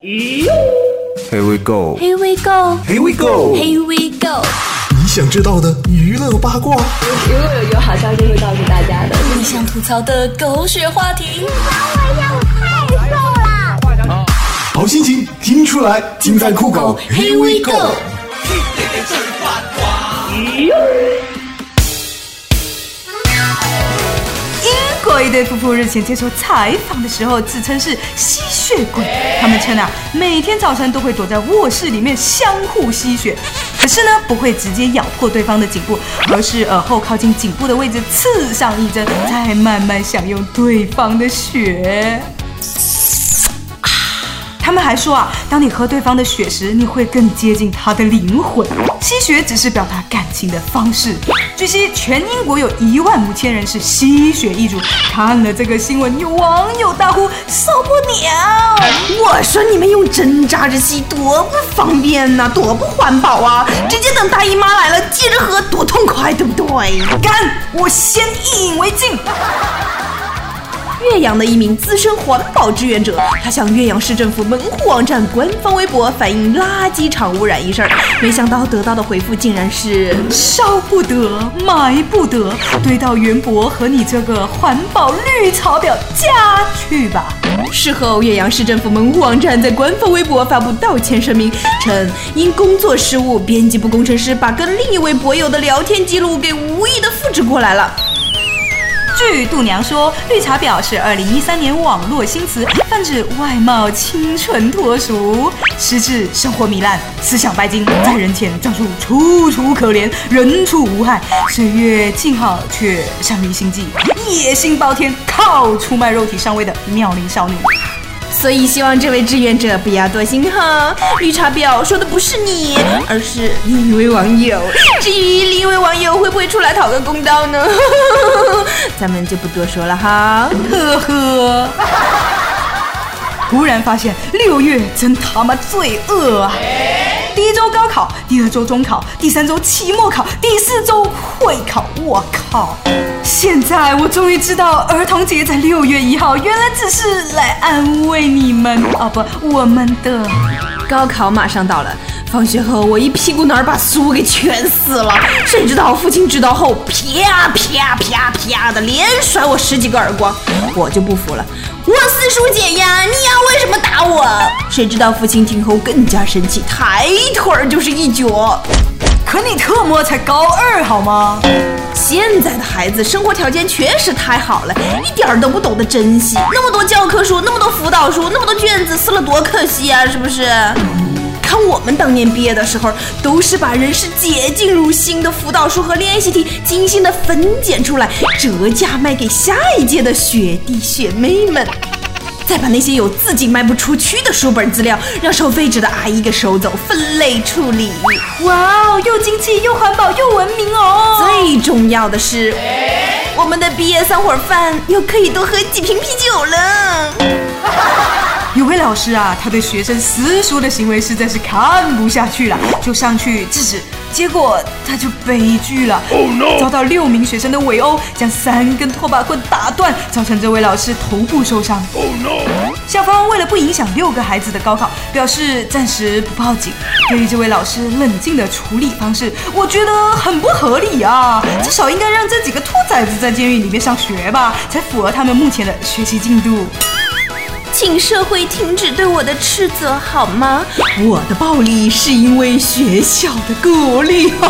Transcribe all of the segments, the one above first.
Here we go. Here we go. Here we go. Here we go. 你想知道的娱乐八卦，如果有有好消息会告诉大家的。你想吐槽的狗血话题，你管我呀，我太瘦了好心情听出来，尽在酷狗。Here we go。一对夫妇日前接受采访的时候，自称是吸血鬼。他们称啊，每天早晨都会躲在卧室里面相互吸血，可是呢，不会直接咬破对方的颈部，而是耳后靠近颈部的位置刺上一针，再慢慢享用对方的血。他们还说啊，当你喝对方的血时，你会更接近他的灵魂。吸血只是表达感情的方式。据悉，全英国有一万五千人是吸血一族。看了这个新闻，有网友大呼受不了！我说你们用针扎着吸多不方便呐、多不环保啊！直接等大姨妈来了接着喝，多痛快，对不对？干！我先一饮为敬。岳阳的一名资深环保志愿者，他向岳阳市政府门户网站官方微博反映垃圾场污染一事儿，没想到得到的回复竟然是烧不得，埋不得，堆到云博和你这个环保绿草婊家去吧。事后，岳阳市政府门户网站在官方微博发布道歉声明，称因工作失误，编辑部工程师把跟另一位博友的聊天记录给无意的复制过来了。据度娘说，绿茶婊是二零一三年网络新词，泛指外貌清纯脱俗，实质生活糜烂，思想拜金，在人前装出楚楚可怜，人畜无害，岁月静好却善于心计，野心包天，靠出卖肉体上位的妙龄少女。所以希望这位志愿者不要多心哈。绿茶婊说的不是你，而是另一位网友。至于另一位网友会不会出来讨个公道呢？咱们就不多说了哈。呵呵。突然发现六月真他妈罪恶啊！第一周高考，第二周中考，第三周期末考，第四周会考。我靠！现在我终于知道儿童节在六月一号，原来只是来安慰你们啊，不，我们的。高考马上到了，放学后我一屁股脑儿把书给全撕了，谁知道父亲知道后啪啪啪啪的连甩我十几个耳光，我就不服了，我撕书姐呀，你要为什么打我？谁知道父亲听后更加生气，抬腿儿就是一脚。可你特么才高二好吗？现在的孩子生活条件确实太好了，一点儿都不懂得珍惜。那么多教科书，那么多辅导书，那么多卷子，撕了多可惜啊！是不是？看我们当年毕业的时候，都是把人世洁净如新的辅导书和练习题精心的分拣出来，折价卖给下一届的学弟学妹们。再把那些有自己卖不出去的书本资料，让收废纸的阿姨给收走，分类处理。哇哦，又经济又环保又文明哦！最重要的是，我们的毕业散伙饭又可以多喝几瓶啤酒了。有位老师啊，他对学生私塾的行为实在是看不下去了，就上去制止，结果他就悲剧了遭到六名学生的围殴，将三根拖把棍打断，造成这位老师头部受伤。校方为了不影响六个孩子的高考，表示暂时不报警。对于这位老师冷静的处理方式，我觉得很不合理啊！至少应该让这几个兔崽子在监狱里面上学吧，才符合他们目前的学习进度。请社会停止对我的斥责好吗？我的暴力是因为学校的鼓励。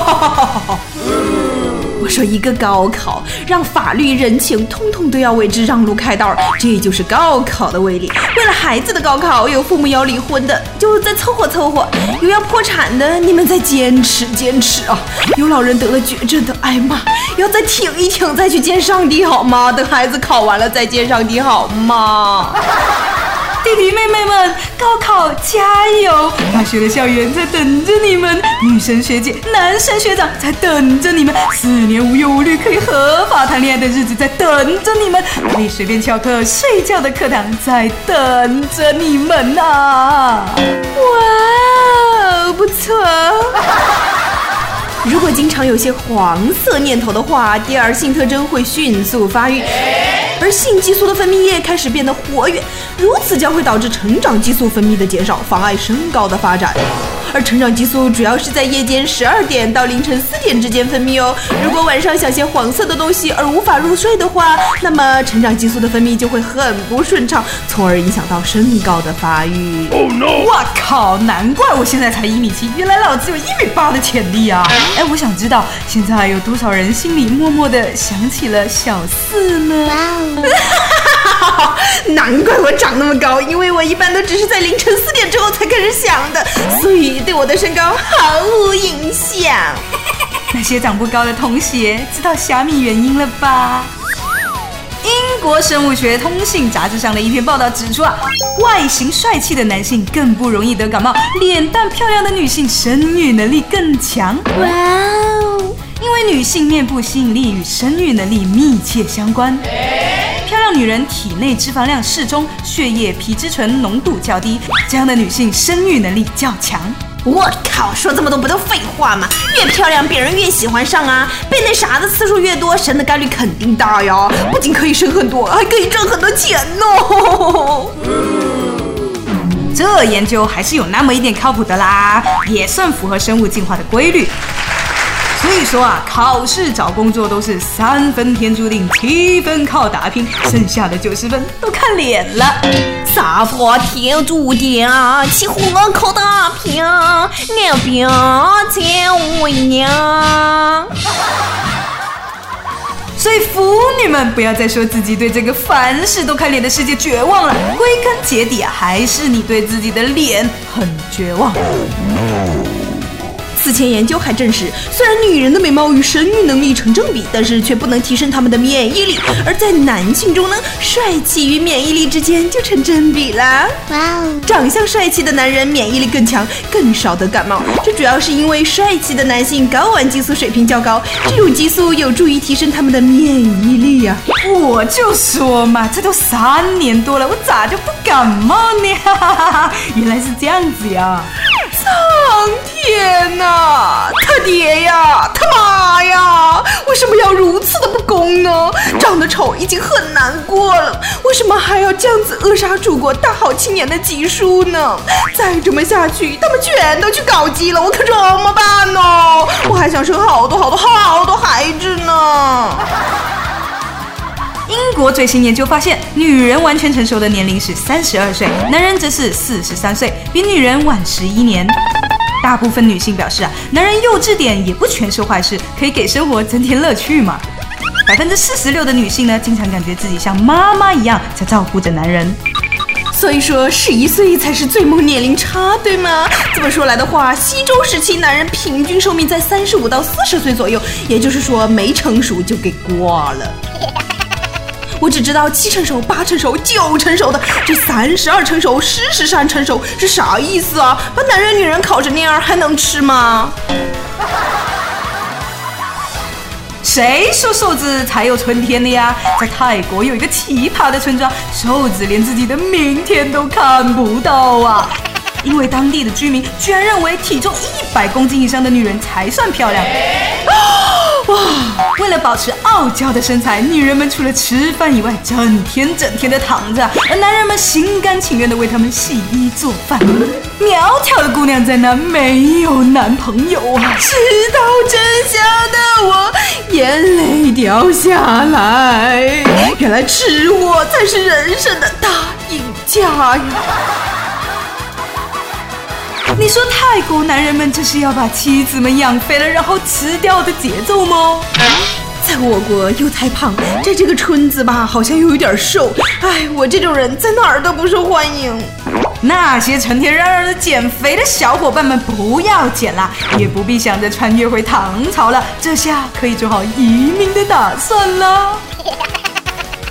我说一个高考，让法律、人情通通都要为之让路开道，这就是高考的威力。为了孩子的高考，有父母要离婚的，就再凑合凑合；有要破产的，你们再坚持坚持啊！有老人得了绝症的，哎妈，要再挺一挺，再去见上帝好吗？等孩子考完了再见上帝好吗？弟弟妹妹们，高考加油！大学的校园在等着你们，女神学姐、男神学长在等着你们，四年无忧无虑可以合法谈恋爱的日子在等着你们，可以随便翘课睡觉的课堂在等着你们啊！哇，不错。如果经常有些黄色念头的话，第二性特征会迅速发育，而性激素的分泌液开始变得活跃，如此将会导致成长激素分泌的减少，妨碍身高的发展。而成长激素主要是在夜间十二点到凌晨四点之间分泌哦。如果晚上想些黄色的东西而无法入睡的话，那么成长激素的分泌就会很不顺畅，从而影响到身高的发育。哦，no 哇靠！难怪我现在才一米七，原来老子有一米八的潜力啊！哎，我想知道现在有多少人心里默默的想起了小四呢？难怪我长那么高，因为我一般都只是在凌晨四点之后才开始想的，所以对我的身高毫无影响。那些长不高的同学知道虾米原因了吧？英国生物学通信杂志上的一篇报道指出啊，外形帅气的男性更不容易得感冒，脸蛋漂亮的女性生育能力更强。哇哦！因为女性面部吸引力与生育能力密切相关。漂亮女人体内脂肪量适中，血液皮质醇浓度较低，这样的女性生育能力较强。我靠，说这么多不都废话吗？越漂亮，别人越喜欢上啊！被那啥的次数越多，生的概率肯定大呀！不仅可以生很多，还可以挣很多钱呢。这研究还是有那么一点靠谱的啦，也算符合生物进化的规律。所以说啊，考试找工作都是三分天注定，七分靠打拼，剩下的九十分都看脸了。啥破天注定，岂乎我靠打拼？俺兵见为娘。所以腐女们不要再说自己对这个凡事都看脸的世界绝望了，归根结底啊，还是你对自己的脸很绝望。此前研究还证实，虽然女人的美貌与生育能力成正比，但是却不能提升她们的免疫力。而在男性中呢，帅气与免疫力之间就成正比啦。哇哦，长相帅气的男人免疫力更强，更少得感冒。这主要是因为帅气的男性睾丸激素水平较高，这种激素有助于提升他们的免疫力呀。我就说嘛，这都三年多了，我咋就不感冒呢？原来是这样子呀。天呐，他爹呀，他妈呀，为什么要如此的不公呢？长得丑已经很难过了，为什么还要这样子扼杀祖国大好青年的基数呢？再这么下去，他们全都去搞基了，我可怎么办呢？我还想生好多好多好多孩子呢。英国最新研究发现，女人完全成熟的年龄是三十二岁，男人则是四十三岁，比女人晚十一年。大部分女性表示啊，男人幼稚点也不全是坏事，可以给生活增添乐趣嘛。百分之四十六的女性呢，经常感觉自己像妈妈一样在照顾着男人。所以说，十一岁才是最萌年龄差，对吗？这么说来的话，西周时期男人平均寿命在三十五到四十岁左右，也就是说没成熟就给挂了。我只知道七成熟、八成熟、九成熟的，这三十二成熟、四十三成熟是啥意思啊？把男人女人烤成那样还能吃吗？谁说瘦子才有春天的呀？在泰国有一个奇葩的村庄，瘦子连自己的明天都看不到啊！因为当地的居民居然认为体重一百公斤以上的女人才算漂亮。哇！为了保持傲娇的身材，女人们除了吃饭以外，整天整天的躺着，而男人们心甘情愿的为她们洗衣做饭。苗条的姑娘在那没有男朋友啊！知道真相的我眼泪掉下来，原来吃货才是人生的大赢家呀！你说泰国男人们这是要把妻子们养肥了然后吃掉的节奏吗？在我国又太胖，在这个村子吧好像又有点瘦，哎，我这种人在哪儿都不受欢迎。那些成天嚷嚷着减肥的小伙伴们不要减啦，也不必想着穿越回唐朝了，这下可以做好移民的打算了。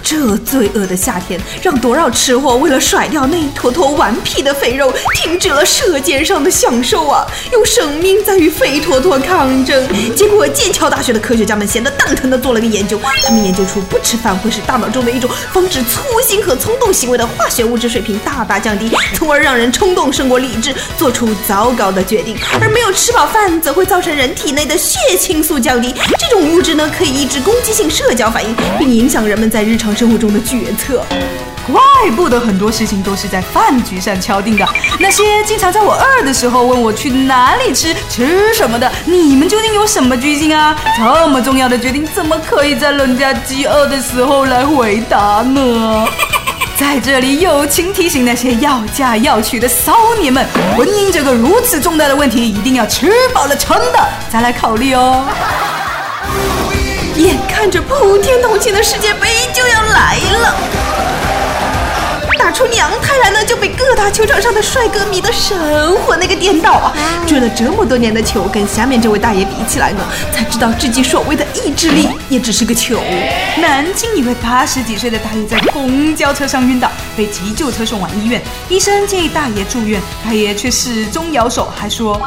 这罪恶的夏天，让多少吃货为了甩掉那一坨坨顽皮的肥肉，停止了舌尖上的享受啊！用生命在与肥坨坨抗争。结果，剑桥大学的科学家们闲得蛋疼地做了个研究，他们研究出不吃饭会使大脑中的一种防止粗心和冲动行为的化学物质水平大大降低，从而让人冲动胜过理智，做出糟糕的决定。而没有吃饱饭，则会造成人体内的血清素降低，这种物质呢，可以抑制攻击性社交反应，并影响人们在日常。生活中的决策。怪不得很多事情都是在饭局上敲定的。那些经常在我饿的时候问我去哪里吃、吃什么的，你们究竟有什么居心啊？这么重要的决定，怎么可以在人家饥饿的时候来回答呢？在这里友情提醒那些要嫁要娶的骚年们，婚姻这个如此重大的问题，一定要吃饱了撑的再来考虑哦。眼看着普天同庆的世界杯就要来了，打出娘胎来呢，就被各大球场上的帅哥迷得神魂那个颠倒啊！追了这么多年的球，跟下面这位大爷比起来呢，才知道自己所谓的意志力也只是个球。南京一位八十几岁的大爷在公交车上晕倒，被急救车送往医院，医生建议大爷住院，大爷却始终摇手，还说。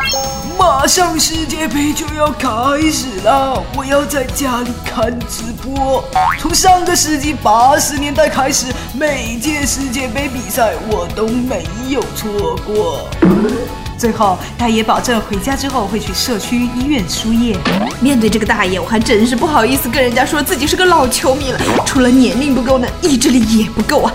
马上世界杯就要开始了，我要在家里看直播。从上个世纪八十年代开始，每届世界杯比赛我都没有错过。最后，大爷保证回家之后会去社区医院输液。面对这个大爷，我还真是不好意思跟人家说自己是个老球迷了。除了年龄不够呢，意志力也不够啊。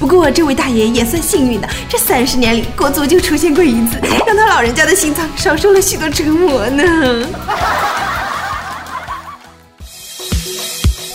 不过这位大爷也算幸运的，这三十年里国足就出现过一次，让他老人家的心脏少受了许多折磨呢。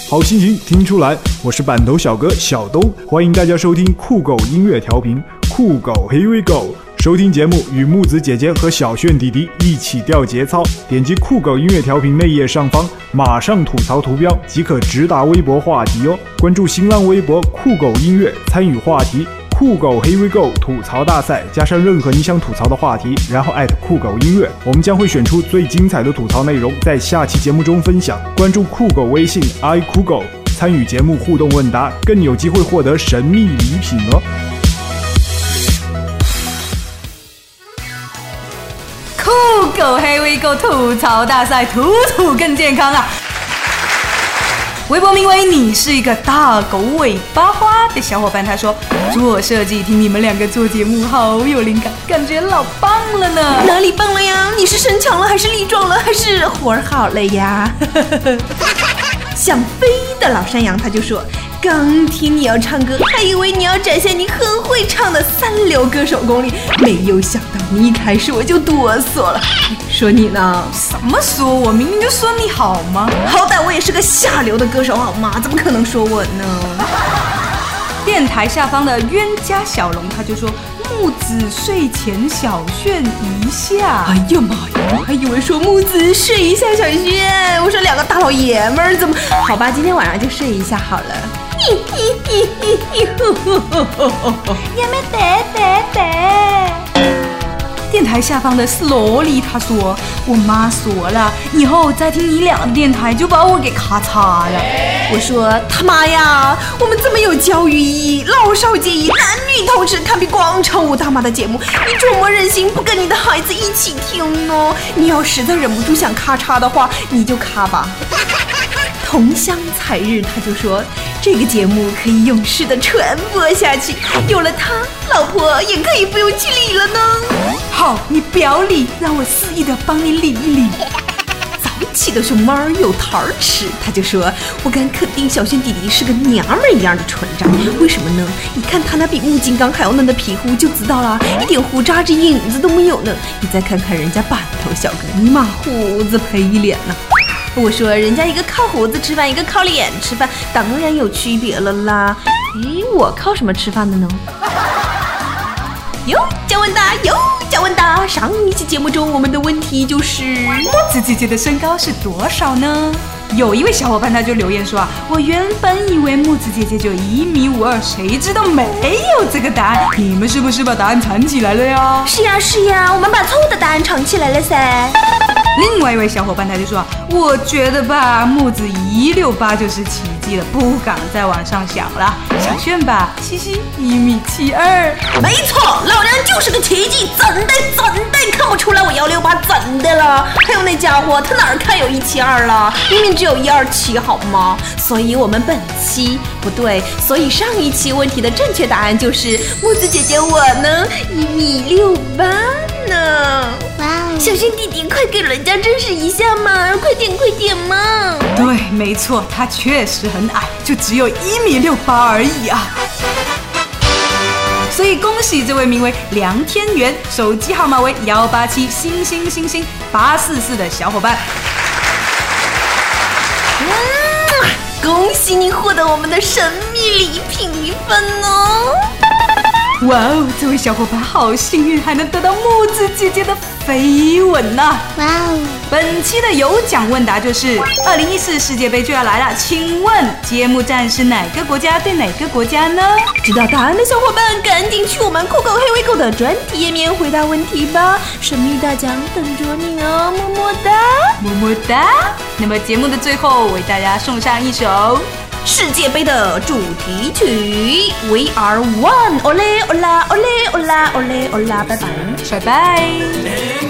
好心情听出来，我是板头小哥小东，欢迎大家收听酷狗音乐调频，酷狗 Here we go。收听节目，与木子姐姐和小炫弟弟一起掉节操。点击酷狗音乐调频内页上方，马上吐槽图标即可直达微博话题哦。关注新浪微博酷狗音乐，参与话题酷狗 Here we go 吐槽大赛，加上任何你想吐槽的话题，然后艾特酷狗音乐，我们将会选出最精彩的吐槽内容，在下期节目中分享。关注酷狗微信 i 酷狗，参与节目互动问答，更有机会获得神秘礼品哦。酷狗黑 V 狗吐槽大赛，吐吐更健康啊！微博名为“你是一个大狗尾巴花”的小伙伴，他说：“做设计听你们两个做节目好有灵感，感觉老棒了呢。哪里棒了呀？你是身强了，还是力壮了，还是活儿好了呀？” 想飞的老山羊他就说。刚听你要唱歌，还以为你要展现你很会唱的三流歌手功力，没有想到你一开始我就哆嗦了。说你呢？什么说？我明明就说你好吗？好歹我也是个下流的歌手好吗？怎么可能说我呢？电台下方的冤家小龙他就说。木子睡前小炫一下，哎呀妈呀！我还以为说木子睡一下小炫，我说两个大老爷们儿怎么？好吧，今天晚上就睡一下好了。嘿嘿嘿嘿嘿，呵呵呵呵呵呵，也没得得得。电台下方的斯罗里他说：“我妈说了，以后再听你俩的电台就把我给咔嚓了。”我说：“他妈呀，我们这么有教育意义、老少皆宜、男女同时堪比广场舞大妈的节目，你怎么忍心不跟你的孩子一起听呢？你要实在忍不住想咔嚓的话，你就咔吧。”同乡采日他就说：“这个节目可以永世的传播下去，有了他，老婆也可以不用去理了呢。”你表里，让我肆意的帮你理一理。早起的熊猫有桃儿吃，他就说：“我敢肯定，小轩弟弟是个娘们儿一样的存在。为什么呢？你看他那比木金刚还要嫩的皮肤就知道了，一点胡渣子影子都没有呢。你再看看人家板头小哥，尼玛胡子配脸呢。”我说：“人家一个靠胡子吃饭，一个靠脸吃饭，当然有区别了啦。咦，我靠什么吃饭的呢？”哟，加问答，哟，加问答。上一期节目中，我们的问题就是木子姐姐的身高是多少呢？有一位小伙伴他就留言说啊，我原本以为木子姐姐就一米五二，谁知道没有这个答案。你们是不是把答案藏起来了呀？是呀是呀，我们把错误的答案藏起来了噻。另外一位小伙伴他就说：“我觉得吧，木子一六八就是奇迹了，不敢再往上想了。小炫吧，嘻嘻，一米七二，没错，老娘就是个奇迹，怎的怎的看不出来我幺六八怎的了？还有那家伙，他哪儿看有一七二了？明明只有一二七，好吗？所以我们本期不对，所以上一期问题的正确答案就是木子姐姐我呢，一米六八呢。哇哦，小炫弟弟，快给人。家证实一下嘛，快点快点嘛！对，没错，他确实很矮，就只有一米六八而已啊。所以恭喜这位名为梁天元，手机号码为幺八七星星星星八四四的小伙伴。嗯，恭喜你获得我们的神秘礼品！哇哦，这位小伙伴好幸运，还能得到木子姐姐的飞吻呐！哇哦！本期的有奖问答就是：二零一四世界杯就要来了，请问揭幕战是哪个国家对哪个国家呢？知道答案的小伙伴赶紧去我们酷狗黑微狗的专题页面回答问题吧，神秘大奖等着你哦，么么哒，么么哒。那么节目的最后，为大家送上一首。世界杯的主题曲，We Are One，欧嘞欧啦欧嘞欧啦欧嘞欧啦，拜拜拜拜。